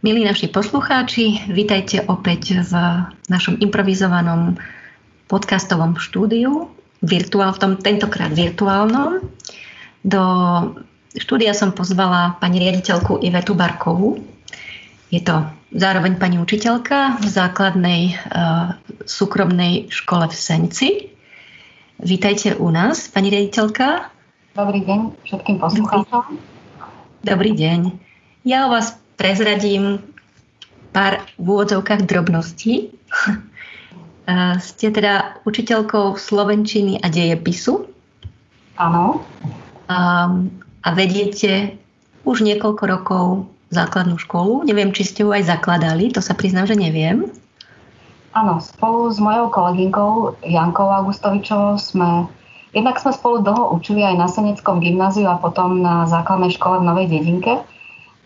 Milí naši poslucháči, vítajte opäť v našom improvizovanom podcastovom štúdiu, virtuál, v tom tentokrát virtuálnom. Do štúdia som pozvala pani riaditeľku Ivetu Barkovú. Je to zároveň pani učiteľka v základnej uh, súkromnej škole v Senci. Vítajte u nás, pani riaditeľka. Dobrý deň všetkým poslucháčom. Dobrý deň. Ja o vás prezradím pár v úvodzovkách drobností. Ste teda učiteľkou slovenčiny a dejepisu. Áno. A, a vediete už niekoľko rokov základnú školu. Neviem, či ste ju aj zakladali, to sa priznám, že neviem. Áno, spolu s mojou kolegynkou Jankou Augustovičovou sme Jednak sme spolu dlho učili aj na Seneckom gymnáziu a potom na základnej škole v Novej dedinke.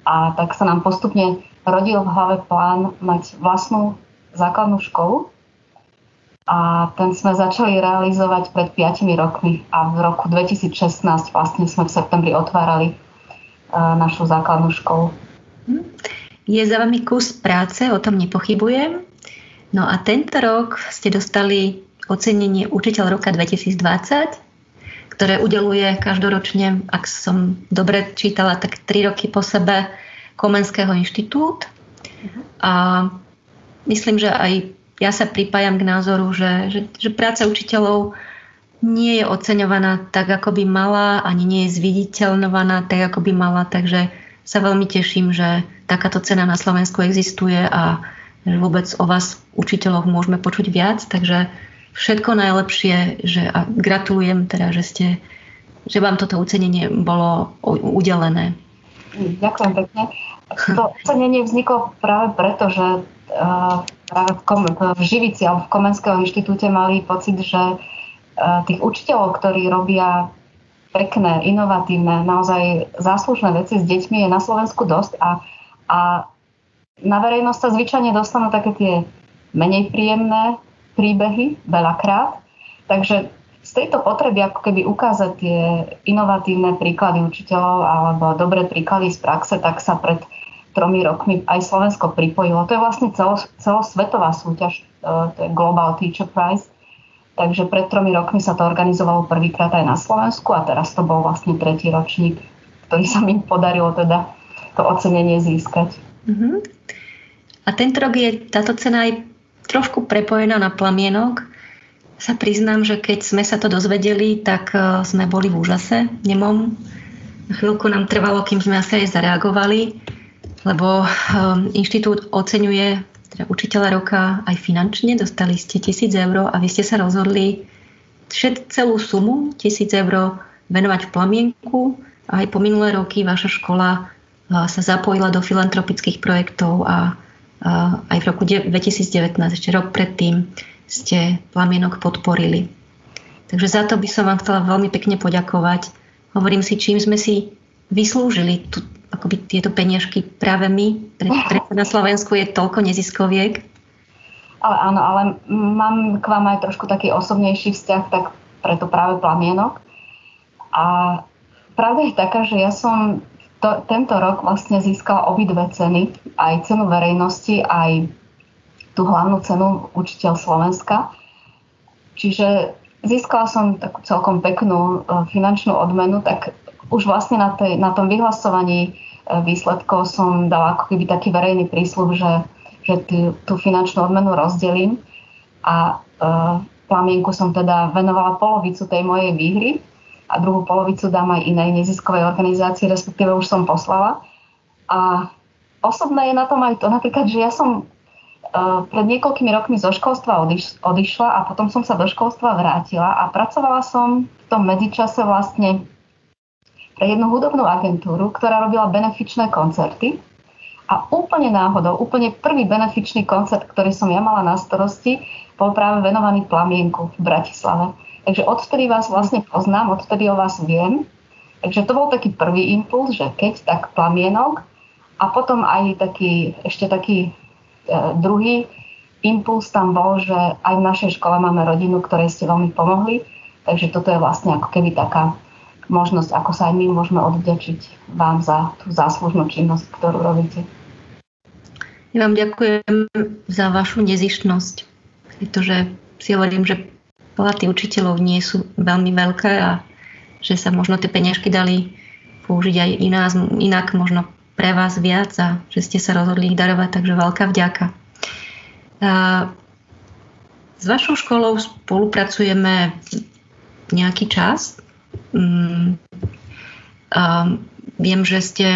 A tak sa nám postupne rodil v hlave plán mať vlastnú základnú školu. A ten sme začali realizovať pred 5 rokmi a v roku 2016 vlastne sme v septembri otvárali e, našu základnú školu. Je za vami kus práce, o tom nepochybujem. No a tento rok ste dostali ocenenie Učiteľ roka 2020, ktoré udeluje každoročne, ak som dobre čítala, tak 3 roky po sebe Komenského inštitút. A myslím, že aj ja sa pripájam k názoru, že, že, že práca učiteľov nie je oceňovaná tak, ako by mala, ani nie je zviditeľnovaná tak, ako by mala, takže sa veľmi teším, že takáto cena na Slovensku existuje a že vôbec o vás, učiteľov, môžeme počuť viac, takže všetko najlepšie že, a gratulujem teda, že, ste, že vám toto ucenenie bolo udelené. Ďakujem pekne. To ocenenie vzniklo práve preto, že uh, práve v, kom, v Živici alebo v Komenského inštitúte mali pocit, že uh, tých učiteľov, ktorí robia pekné, inovatívne, naozaj záslužné veci s deťmi je na Slovensku dosť a, a na verejnosť sa zvyčajne dostanú také tie menej príjemné príbehy veľakrát. Takže z tejto potreby ako keby ukázať tie inovatívne príklady učiteľov alebo dobré príklady z praxe, tak sa pred tromi rokmi aj Slovensko pripojilo. To je vlastne celo, celosvetová súťaž, e, to je Global Teacher Prize. Takže pred tromi rokmi sa to organizovalo prvýkrát aj na Slovensku a teraz to bol vlastne tretí ročník, ktorý sa mi podarilo teda to ocenenie získať. Uh-huh. A tento rok je táto cena aj trošku prepojená na plamienok. Sa priznám, že keď sme sa to dozvedeli, tak e, sme boli v úžase nemom. Chvíľku nám trvalo, kým sme asi aj zareagovali, lebo um, inštitút oceňuje teda učiteľa roka aj finančne, dostali ste tisíc eur a vy ste sa rozhodli všet, celú sumu tisíc eur venovať v plamienku a aj po minulé roky vaša škola sa zapojila do filantropických projektov a aj v roku 2019, ešte rok predtým, ste plamienok podporili. Takže za to by som vám chcela veľmi pekne poďakovať. Hovorím si, čím sme si vyslúžili tu, akoby tieto peniažky práve my. Pre, pre na Slovensku je toľko neziskoviek. Ale áno, ale mám k vám aj trošku taký osobnejší vzťah, tak preto práve plamienok. A pravda je taká, že ja som to, tento rok vlastne získala obidve ceny, aj cenu verejnosti, aj tú hlavnú cenu učiteľ Slovenska. Čiže získala som takú celkom peknú e, finančnú odmenu, tak už vlastne na, tej, na tom vyhlasovaní e, výsledkov som dala ako keby taký verejný prísľub, že, že tú, tú finančnú odmenu rozdelím a e, plamienku som teda venovala polovicu tej mojej výhry a druhú polovicu dám aj inej neziskovej organizácii, respektíve už som poslala. A osobné je na tom aj to napríklad, že ja som uh, pred niekoľkými rokmi zo školstva odiš, odišla a potom som sa do školstva vrátila a pracovala som v tom medzičase vlastne pre jednu hudobnú agentúru, ktorá robila benefičné koncerty. A úplne náhodou, úplne prvý benefičný koncert, ktorý som ja mala na starosti, bol práve venovaný plamienku v Bratislave. Takže odtedy vás vlastne poznám, odtedy o vás viem. Takže to bol taký prvý impuls, že keď, tak plamienok. A potom aj taký, ešte taký e, druhý impuls tam bol, že aj v našej škole máme rodinu, ktorej ste veľmi pomohli. Takže toto je vlastne ako keby taká možnosť, ako sa aj my môžeme odvďačiť vám za tú záslužnú činnosť, ktorú robíte. Ja vám ďakujem za vašu nezištnosť, pretože si hovorím, že platy učiteľov nie sú veľmi veľké a že sa možno tie peňažky dali použiť aj iná, inak, možno pre vás viac a že ste sa rozhodli ich darovať, takže veľká vďaka. S vašou školou spolupracujeme nejaký čas. Mm, viem, že ste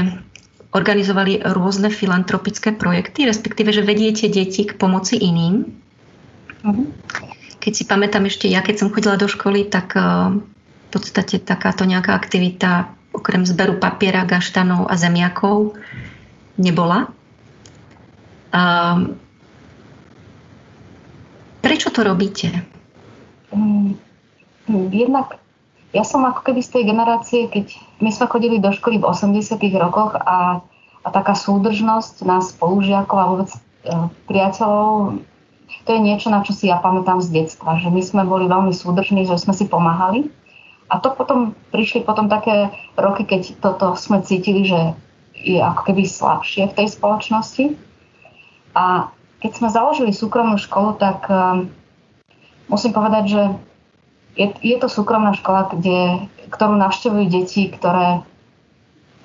organizovali rôzne filantropické projekty, respektíve, že vediete deti k pomoci iným. Mhm. Keď si pamätám ešte, ja keď som chodila do školy, tak v podstate takáto nejaká aktivita okrem zberu papiera, gaštanov a zemiakov nebola. A prečo to robíte? Mm, jednak ja som ako keby z tej generácie, keď my sme chodili do školy v 80 rokoch a, a taká súdržnosť nás spolužiakov a vôbec e, priateľov, to je niečo, na čo si ja pamätám z detstva, že my sme boli veľmi súdržní, že sme si pomáhali a to potom prišli potom také roky, keď toto sme cítili, že je ako keby slabšie v tej spoločnosti. A keď sme založili súkromnú školu, tak um, musím povedať, že je, je to súkromná škola, kde, ktorú navštevujú deti, ktoré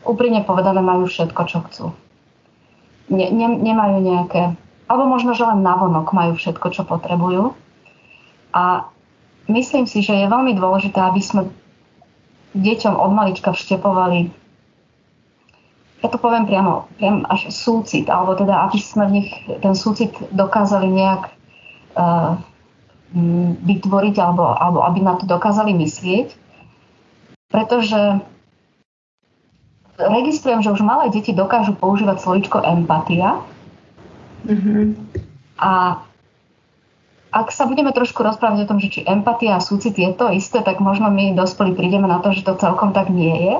úprimne povedané majú všetko, čo chcú. Ne, ne, nemajú nejaké, alebo možno, že len navonok majú všetko, čo potrebujú. A myslím si, že je veľmi dôležité, aby sme deťom od malička vštepovali ja to poviem priamo, priamo až súcit, alebo teda, aby sme v nich ten súcit dokázali nejak uh, vytvoriť, alebo, alebo aby na to dokázali myslieť. Pretože registrujem, že už malé deti dokážu používať slovičko empatia. Mm-hmm. A ak sa budeme trošku rozprávať o tom, že či empatia a súcit je to isté, tak možno my dospelí prídeme na to, že to celkom tak nie je.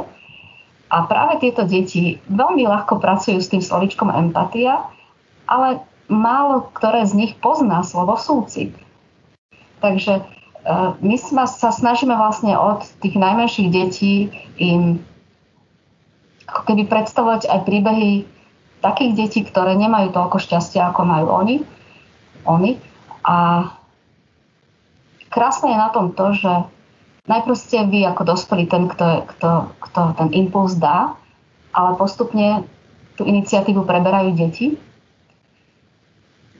A práve tieto deti veľmi ľahko pracujú s tým slovičkom empatia, ale málo ktoré z nich pozná slovo súcit. Takže e, my sa snažíme vlastne od tých najmenších detí im ako keby predstavovať aj príbehy takých detí, ktoré nemajú toľko šťastia, ako majú oni. oni a krásne je na tom to, že najprv ste vy ako dospelý ten, kto, kto, kto ten impuls dá, ale postupne tú iniciatívu preberajú deti.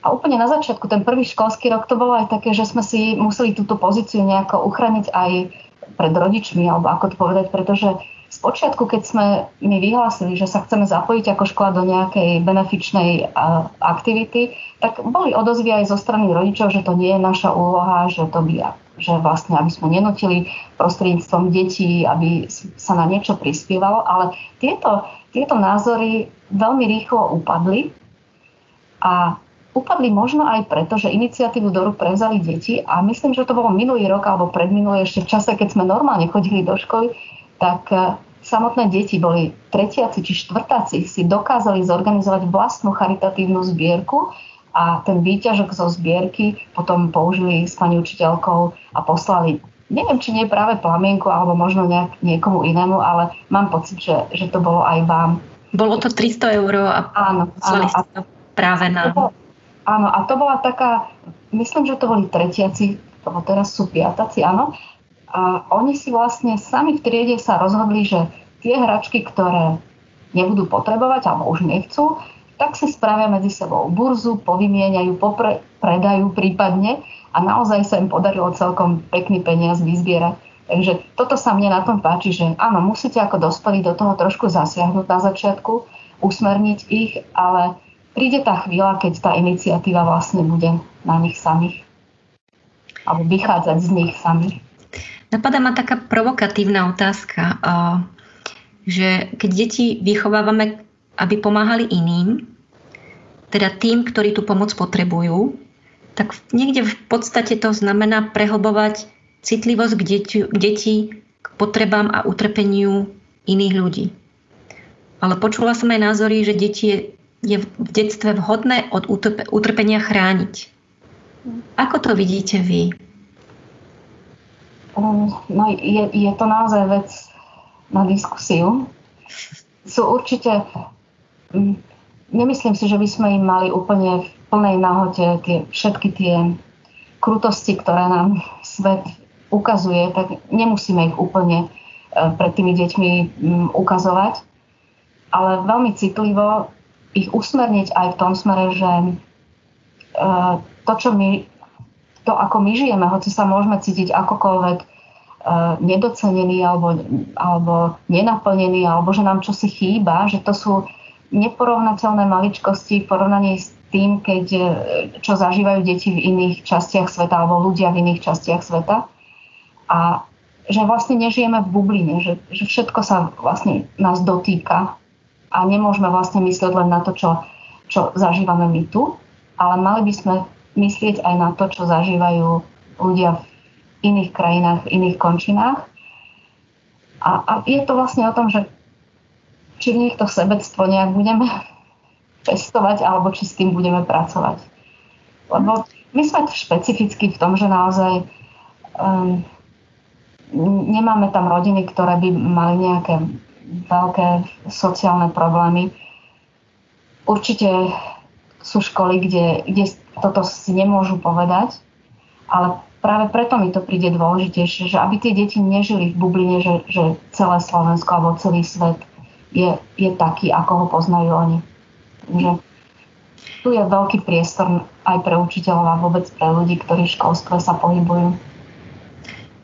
A úplne na začiatku, ten prvý školský rok, to bolo aj také, že sme si museli túto pozíciu nejako uchrániť aj pred rodičmi, alebo ako to povedať, pretože Spočiatku, keď sme my vyhlásili, že sa chceme zapojiť ako škola do nejakej benefičnej aktivity, tak boli odozvy aj zo strany rodičov, že to nie je naša úloha, že to by že vlastne, aby sme nenutili prostredníctvom detí, aby sa na niečo prispievalo, ale tieto, tieto názory veľmi rýchlo upadli. A upadli možno aj preto, že iniciatívu do rúk prevzali deti a myslím, že to bolo minulý rok alebo predminulý ešte v čase, keď sme normálne chodili do školy, tak e, samotné deti boli tretiaci či štvrtáci, si dokázali zorganizovať vlastnú charitatívnu zbierku a ten výťažok zo zbierky potom použili s pani učiteľkou a poslali neviem, či nie práve plamienku alebo možno nejak niekomu inému, ale mám pocit, že, že to bolo aj vám. Bolo to 300 eur a áno, áno, a to práve na... To áno, a to bola taká, myslím, že to boli tretiaci, teraz sú piataci, áno, a oni si vlastne sami v triede sa rozhodli, že tie hračky, ktoré nebudú potrebovať alebo už nechcú, tak si spravia medzi sebou burzu, povymieňajú, popre, predajú prípadne a naozaj sa im podarilo celkom pekný peniaz vyzbierať. Takže toto sa mne na tom páči, že áno, musíte ako dospelí do toho trošku zasiahnuť na začiatku, usmerniť ich, ale príde tá chvíľa, keď tá iniciatíva vlastne bude na nich samých. Alebo vychádzať z nich samých. Napadá ma taká provokatívna otázka, že keď deti vychovávame, aby pomáhali iným, teda tým, ktorí tú pomoc potrebujú, tak niekde v podstate to znamená prehlbovať citlivosť k deti, detí k potrebám a utrpeniu iných ľudí. Ale počula som aj názory, že deti je, je v detstve vhodné od utrpenia chrániť. Ako to vidíte vy? No je, je to naozaj vec na diskusiu. Sú určite... nemyslím si, že by sme im mali úplne v plnej náhote tie, všetky tie krutosti, ktoré nám svet ukazuje, tak nemusíme ich úplne e, pred tými deťmi ukazovať, ale veľmi citlivo ich usmerniť aj v tom smere, že e, to, čo my, to ako my žijeme, hoci sa môžeme cítiť akokoľvek e, nedocenený alebo, alebo nenaplnený, alebo že nám čosi chýba, že to sú neporovnateľné maličkosti v porovnaní s tým, keď, e, čo zažívajú deti v iných častiach sveta alebo ľudia v iných častiach sveta. A že vlastne nežijeme v bubline, že, že všetko sa vlastne nás dotýka a nemôžeme vlastne myslieť len na to, čo, čo zažívame my tu, ale mali by sme myslieť aj na to, čo zažívajú ľudia v iných krajinách, v iných končinách. A, a je to vlastne o tom, že či v nich to sebectvo nejak budeme pestovať, alebo či s tým budeme pracovať. Lebo my sme špecificky v tom, že naozaj um, nemáme tam rodiny, ktoré by mali nejaké veľké sociálne problémy. Určite sú školy, kde, kde toto si nemôžu povedať, ale práve preto mi to príde dôležitejšie, že aby tie deti nežili v bubline, že, že celé Slovensko alebo celý svet je, je taký, ako ho poznajú oni. Takže tu je veľký priestor aj pre učiteľov a vôbec pre ľudí, ktorí v školstve sa pohybujú.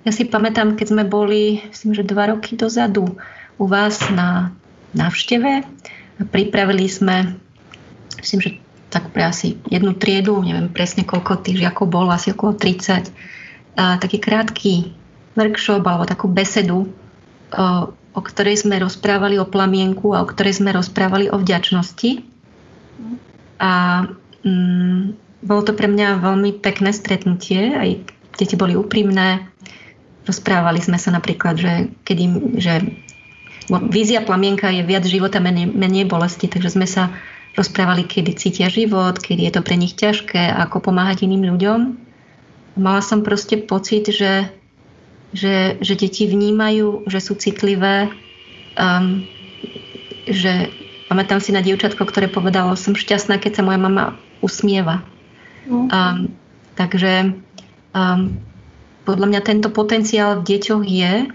Ja si pamätám, keď sme boli, myslím, že dva roky dozadu u vás na návšteve a pripravili sme, myslím, že tak pre asi jednu triedu, neviem presne koľko tých žiakov bolo, asi okolo 30, a taký krátky workshop alebo takú besedu, o, ktorej sme rozprávali o plamienku a o ktorej sme rozprávali o vďačnosti. A mm, bolo to pre mňa veľmi pekné stretnutie, aj deti boli úprimné. Rozprávali sme sa napríklad, že, keď im, že vízia plamienka je viac života, menej, menej bolesti, takže sme sa rozprávali, kedy cítia život, kedy je to pre nich ťažké, ako pomáhať iným ľuďom. Mala som proste pocit, že, že, že deti vnímajú, že sú citlivé, um, že Pamätám si na dievčatko, ktoré povedalo, som šťastná, keď sa moja mama usmieva. Mm. Um, takže um, podľa mňa tento potenciál v deťoch je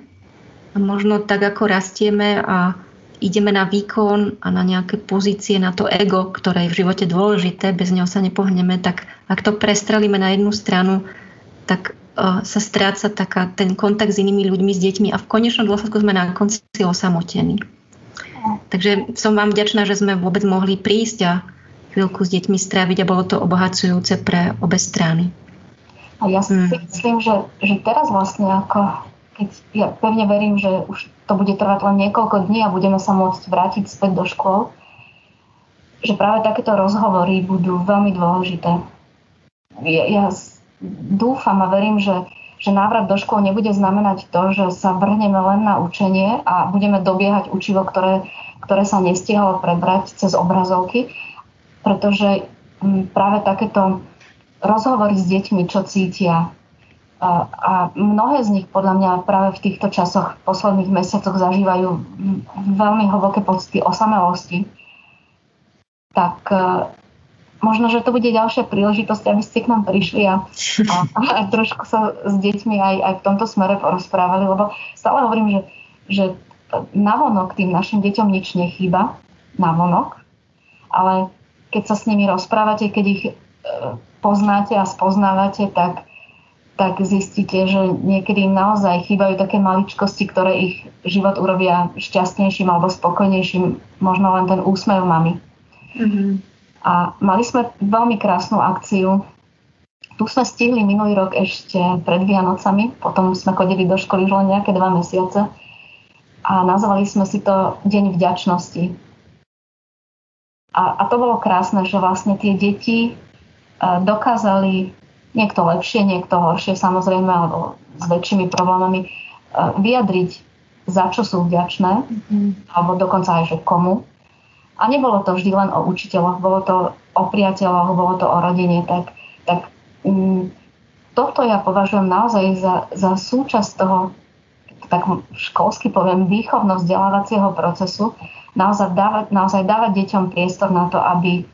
možno tak, ako rastieme a ideme na výkon a na nejaké pozície, na to ego, ktoré je v živote dôležité, bez neho sa nepohneme, tak ak to prestrelíme na jednu stranu, tak uh, sa stráca taká, ten kontakt s inými ľuďmi, s deťmi a v konečnom dôsledku sme na konci osamotení. Takže som vám vďačná, že sme vôbec mohli prísť a chvíľku s deťmi stráviť a bolo to obohacujúce pre obe strany. A ja si hmm. myslím, že, že teraz vlastne ako, keď ja pevne verím, že už to bude trvať len niekoľko dní a budeme sa môcť vrátiť späť do škôl, že práve takéto rozhovory budú veľmi dôležité. Ja, ja dúfam a verím, že že návrat do škôl nebude znamenať to, že sa vrhneme len na učenie a budeme dobiehať učivo, ktoré, ktoré sa nestihalo prebrať cez obrazovky, pretože mm, práve takéto rozhovory s deťmi, čo cítia, a, a mnohé z nich podľa mňa práve v týchto časoch, v posledných mesiacoch zažívajú veľmi hlboké pocity osamelosti, tak možno, že to bude ďalšia príležitosť, aby ste k nám prišli a, a, a trošku sa s deťmi aj, aj v tomto smere porozprávali, lebo stále hovorím, že, že navonok tým našim deťom nič nechýba, navonok, ale keď sa s nimi rozprávate, keď ich e, poznáte a spoznávate, tak, tak zistíte, že niekedy im naozaj chýbajú také maličkosti, ktoré ich život urobia šťastnejším alebo spokojnejším, možno len ten úsmev mami. Mm-hmm. A mali sme veľmi krásnu akciu. Tu sme stihli minulý rok ešte pred Vianocami, potom sme chodili do školy už len nejaké dva mesiace a nazvali sme si to Deň vďačnosti. A, a to bolo krásne, že vlastne tie deti e, dokázali niekto lepšie, niekto horšie samozrejme, alebo s väčšími problémami, e, vyjadriť, za čo sú vďačné, mm-hmm. alebo dokonca aj, že komu. A nebolo to vždy len o učiteľoch, bolo to o priateľoch, bolo to o rodine. Tak, tak um, toto ja považujem naozaj za, za súčasť toho, tak školsky poviem, výchovno-vzdelávacieho procesu, naozaj dávať, naozaj dávať deťom priestor na to, aby,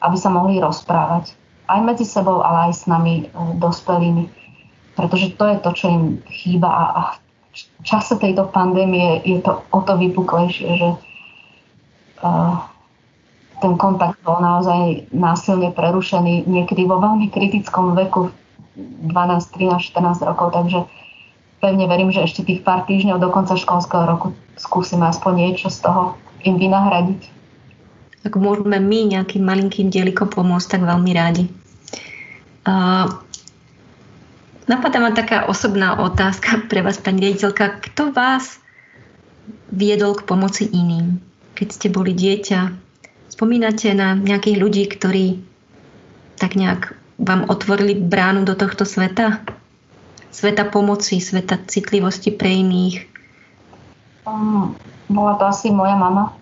aby sa mohli rozprávať. Aj medzi sebou, ale aj s nami e, dospelými. Pretože to je to, čo im chýba a, a v čase tejto pandémie je to o to vypuklejšie, že uh, ten kontakt bol naozaj násilne prerušený niekedy vo veľmi kritickom veku 12, 13, 14 rokov, takže pevne verím, že ešte tých pár týždňov do konca školského roku skúsime aspoň niečo z toho im vynahradiť. Ak môžeme my nejakým malinkým dielikom pomôcť, tak veľmi rádi. Uh, napadá ma taká osobná otázka pre vás, pani riaditeľka. Kto vás viedol k pomoci iným, keď ste boli dieťa? Spomínate na nejakých ľudí, ktorí tak nejak vám otvorili bránu do tohto sveta? Sveta pomoci, sveta citlivosti pre iných? Um, bola to asi moja mama,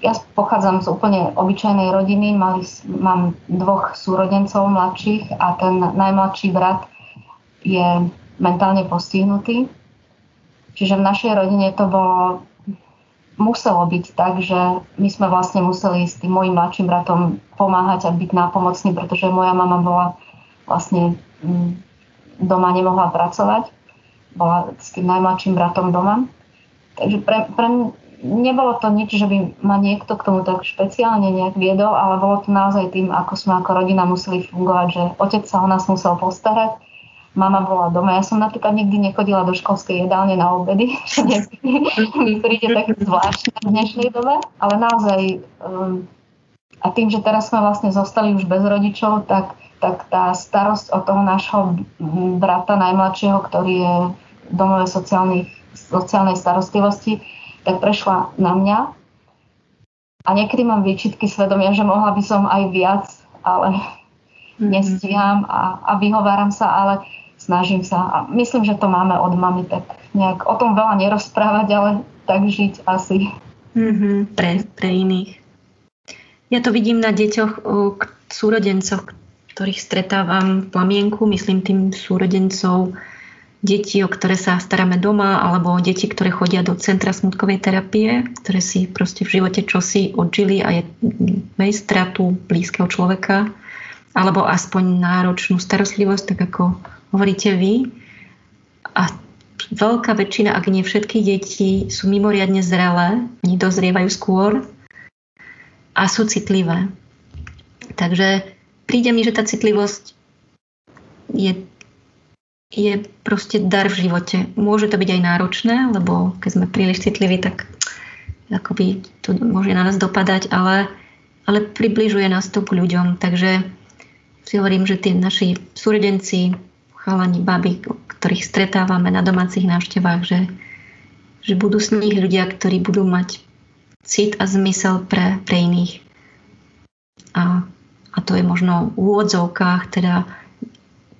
ja pochádzam z úplne obyčajnej rodiny, mali, mám dvoch súrodencov mladších a ten najmladší brat je mentálne postihnutý. Čiže v našej rodine to bolo, muselo byť tak, že my sme vlastne museli s tým mojim mladším bratom pomáhať a byť nápomocní, pretože moja mama bola vlastne mm, doma nemohla pracovať. Bola s tým najmladším bratom doma. Takže pre, pre, nebolo to nič, že by ma niekto k tomu tak špeciálne nejak viedol, ale bolo to naozaj tým, ako sme ako rodina museli fungovať, že otec sa o nás musel postarať, mama bola doma. Ja som napríklad nikdy nechodila do školskej jedálne na obedy, čo mi príde tak zvláštne v dnešnej dobe, ale naozaj um, a tým, že teraz sme vlastne zostali už bez rodičov, tak, tak tá starosť o toho nášho brata najmladšieho, ktorý je v domove sociálnej starostlivosti, tak prešla na mňa. A niekedy mám výčitky svedomia, že mohla by som aj viac, ale mm-hmm. nestíham a, a vyhováram sa, ale snažím sa. A myslím, že to máme od mamy, tak nejak o tom veľa nerozprávať, ale tak žiť asi. Mm-hmm, pre, pre iných. Ja to vidím na deťoch, súrodencoch, ktorých stretávam v plamienku, myslím tým súrodencov deti, o ktoré sa staráme doma, alebo deti, ktoré chodia do centra smutkovej terapie, ktoré si proste v živote čosi odžili a je mej stratu blízkeho človeka, alebo aspoň náročnú starostlivosť, tak ako hovoríte vy. A veľká väčšina, ak nie všetky deti, sú mimoriadne zrelé, oni dozrievajú skôr a sú citlivé. Takže príde mi, že tá citlivosť je je proste dar v živote. Môže to byť aj náročné, lebo keď sme príliš citliví, tak akoby to môže na nás dopadať, ale, ale približuje nás to k ľuďom. Takže si hovorím, že tí naši súrodenci, chalani, baby, ktorých stretávame na domácich návštevách, že, že budú s nich ľudia, ktorí budú mať cit a zmysel pre, pre iných. A, a to je možno v úvodzovkách teda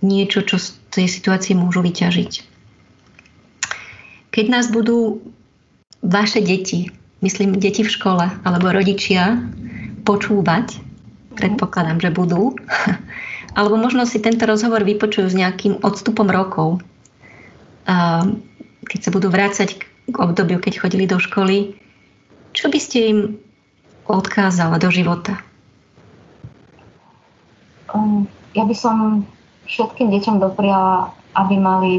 niečo, čo z tej situácii môžu vyťažiť. Keď nás budú vaše deti, myslím deti v škole alebo rodičia, počúvať, predpokladám, že budú, alebo možno si tento rozhovor vypočujú s nejakým odstupom rokov, keď sa budú vrácať k obdobiu, keď chodili do školy, čo by ste im odkázala do života? Um, ja by som všetkým deťom dopriala, aby mali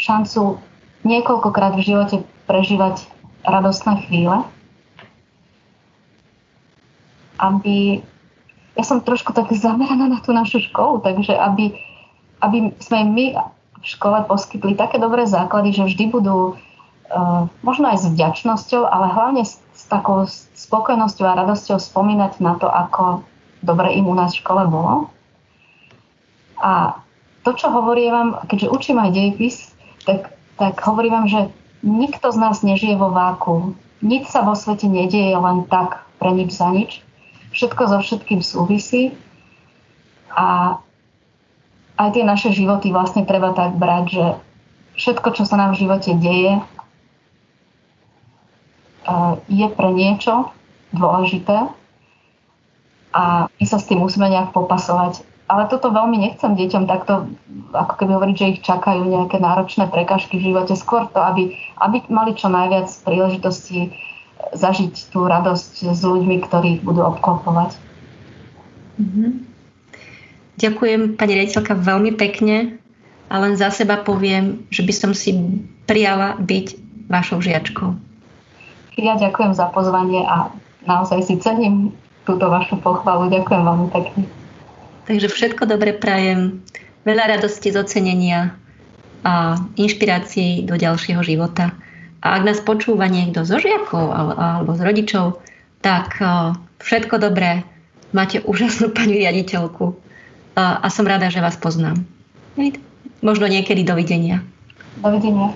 šancu niekoľkokrát v živote prežívať radostné chvíle. Aby... Ja som trošku tak zameraná na tú našu školu, takže aby, aby sme my v škole poskytli také dobré základy, že vždy budú uh, možno aj s vďačnosťou, ale hlavne s, s takou spokojnosťou a radosťou spomínať na to, ako dobre im u nás v škole bolo a to, čo hovorím vám, keďže učím aj dejepis, tak, tak hovorím vám, že nikto z nás nežije vo váku. Nič sa vo svete nedieje len tak, pre nič za nič. Všetko so všetkým súvisí. A aj tie naše životy vlastne treba tak brať, že všetko, čo sa nám v živote deje, je pre niečo dôležité a my sa s tým musíme nejak popasovať ale toto veľmi nechcem deťom takto, ako keby hovoriť, že ich čakajú nejaké náročné prekažky v živote. Skôr to, aby, aby mali čo najviac príležitostí zažiť tú radosť s ľuďmi, ktorí budú obklopovať. Mm-hmm. Ďakujem, pani rejiteľka, veľmi pekne a len za seba poviem, že by som si prijala byť vašou žiačkou. Ja ďakujem za pozvanie a naozaj si cením túto vašu pochvalu. Ďakujem veľmi pekne. Takže všetko dobre prajem, veľa radosti z ocenenia a inšpirácií do ďalšieho života. A ak nás počúva niekto zo žiakov alebo z rodičov, tak všetko dobré. Máte úžasnú pani riaditeľku a som rada, že vás poznám. Možno niekedy dovidenia. Dovidenia.